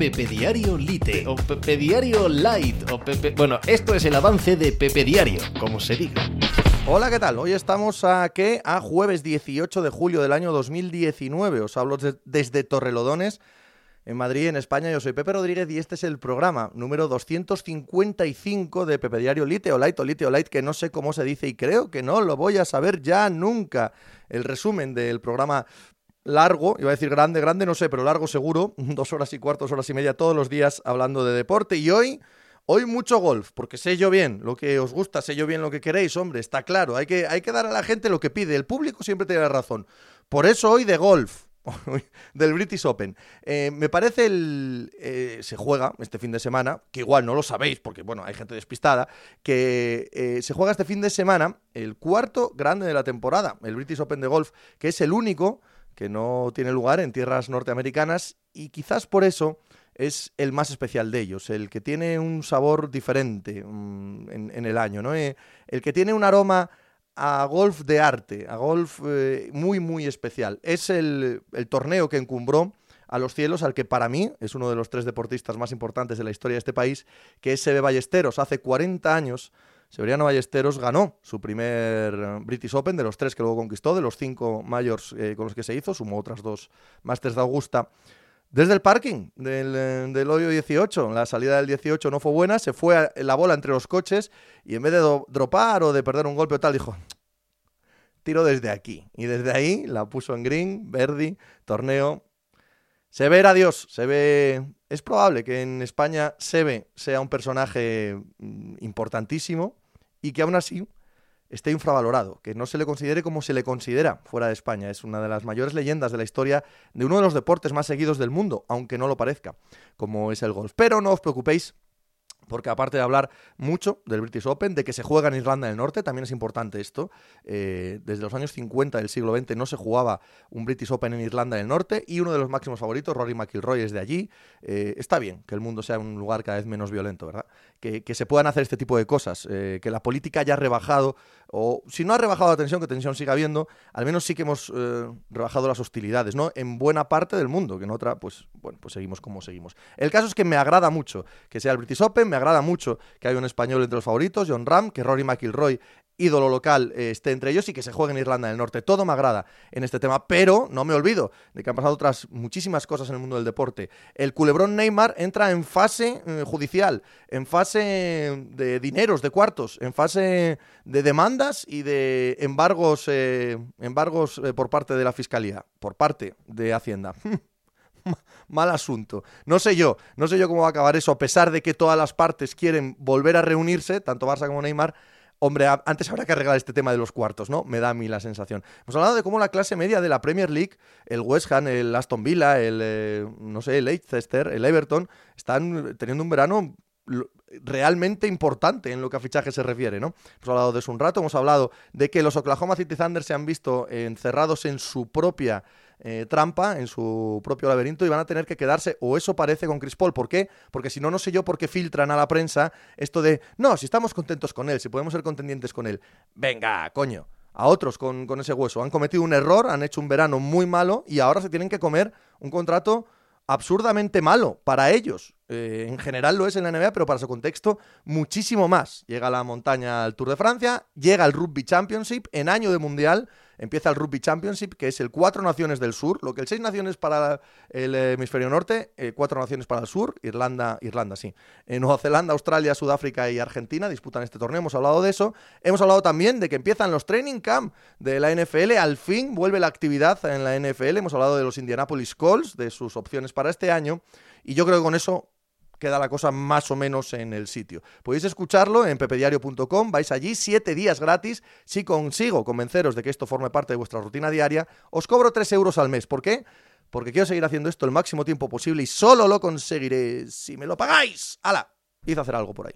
Pepe Diario Lite o Pepe Diario Light o Pepe... Bueno, esto es el avance de Pepe Diario, como se diga. Hola, ¿qué tal? Hoy estamos a ¿qué? A jueves 18 de julio del año 2019. Os hablo desde Torrelodones, en Madrid, en España. Yo soy Pepe Rodríguez y este es el programa número 255 de Pepe Diario Lite o Light o Lite o Light, que no sé cómo se dice y creo que no lo voy a saber ya nunca. El resumen del programa largo, iba a decir grande, grande no sé, pero largo seguro, dos horas y cuarto, dos horas y media todos los días hablando de deporte. Y hoy, hoy mucho golf, porque sé yo bien lo que os gusta, sé yo bien lo que queréis, hombre, está claro, hay que, hay que dar a la gente lo que pide, el público siempre tiene razón. Por eso hoy de golf. del British Open. Eh, me parece el. Eh, se juega este fin de semana, que igual no lo sabéis, porque bueno, hay gente despistada, que eh, se juega este fin de semana el cuarto grande de la temporada, el British Open de golf, que es el único que no tiene lugar en tierras norteamericanas y quizás por eso es el más especial de ellos, el que tiene un sabor diferente mm, en, el año, ¿no? Eh, el que tiene un aroma a golf de arte, a golf eh, muy, muy especial. Es el, el torneo que encumbró a los cielos al que para mí es uno de los tres deportistas más importantes de la historia de este país, que es Sebe Ballesteros. Hace 40 años Severiano Ballesteros ganó su primer eh, British Open de los tres que luego conquistó, de los cinco mayores eh, con los que se hizo, sumó otras dos Masters de Augusta. Desde el parking del, eh, del, hoyo 18, la salida del 18 no fue buena, se fue la bola entre los coches y en vez de dropar o de perder un golpe o tal, dijo, tiro desde aquí. Y desde ahí la puso en green, Verdi, torneo. Se ve, adiós, se ve es probable que en España Sebe sea un personaje mm, importantísimo y que aún así esté infravalorado, que no se le considere como se le considera fuera de España. Es una de las mayores leyendas de la historia de uno de los deportes más seguidos del mundo, aunque no lo parezca, como es el golf. Pero no os preocupéis, porque aparte de hablar mucho del British Open, de que se juega en Irlanda del Norte, también es importante esto. Eh, desde los años 50 del siglo XX no se jugaba un British Open en Irlanda del Norte y uno de los máximos favoritos, Rory McIlroy, es de allí. Eh, está bien que el mundo sea un lugar cada vez menos violento, ¿verdad? Que, se puedan hacer este tipo de cosas, eh, que la política haya rebajado, o si no ha rebajado la tensión, que tensión siga habiendo, al menos sí que hemos rebajado las hostilidades, ¿no? En buena parte del mundo, que en otra, pues, bueno, pues seguimos como seguimos. El caso es que me agrada mucho que sea el British Open, me agrada mucho que haya un español entre los favoritos, John Ram, que Rory McIlroy ídolo local eh, esté entre ellos y que se juegue en Irlanda del Norte. Todo me agrada en este tema, pero no me olvido de que han pasado otras muchísimas cosas en el mundo del deporte. El culebrón Neymar entra en fase eh, judicial, en fase de dineros, de cuartos, en fase de demandas y de embargos, eh, embargos por parte de la Fiscalía, por parte de Hacienda. mal asunto. No sé yo, no sé yo cómo va a acabar eso, a pesar de que todas las partes quieren volver a reunirse, tanto Barça como Neymar. Hombre, antes habrá que arreglar este tema de los cuartos, ¿no? Me da a mí la sensación. Hemos hablado de cómo la clase media de la Premier League, el West Ham, el Aston Villa, el, eh, no sé, el Leicester, el Everton, están teniendo un verano realmente importante en lo que a fichaje se refiere, ¿no? Hemos hablado de eso un rato, hemos hablado de que los Oklahoma City Thunder se han visto encerrados en su propia eh, trampa, en su propio laberinto y van a tener que quedarse, o eso parece con Chris Paul. ¿Por qué? Porque si no, no sé yo por qué filtran a la prensa esto de, no, si estamos contentos con él, si podemos ser contendientes con él. Venga, coño. A otros con, con ese hueso. Han cometido un error, han hecho un verano muy malo y ahora se tienen que comer un contrato absurdamente malo para ellos. Eh, en general lo es en la NBA, pero para su contexto muchísimo más. Llega la montaña al Tour de Francia, llega el Rugby Championship en año de Mundial empieza el Rugby Championship, que es el cuatro naciones del sur, lo que el seis naciones para el hemisferio norte, eh, cuatro naciones para el sur, Irlanda, Irlanda, sí. En Nueva Zelanda, Australia, Sudáfrica y Argentina disputan este torneo, hemos hablado de eso. Hemos hablado también de que empiezan los training camp de la NFL, al fin vuelve la actividad en la NFL, hemos hablado de los Indianapolis Colts, de sus opciones para este año, y yo creo que con eso queda la cosa más o menos en el sitio. Podéis escucharlo en pepediario.com, vais allí siete días gratis. Si consigo convenceros de que esto forme parte de vuestra rutina diaria, os cobro tres euros al mes. ¿Por qué? Porque quiero seguir haciendo esto el máximo tiempo posible y solo lo conseguiré si me lo pagáis. ¡Hala! Hice hacer algo por ahí.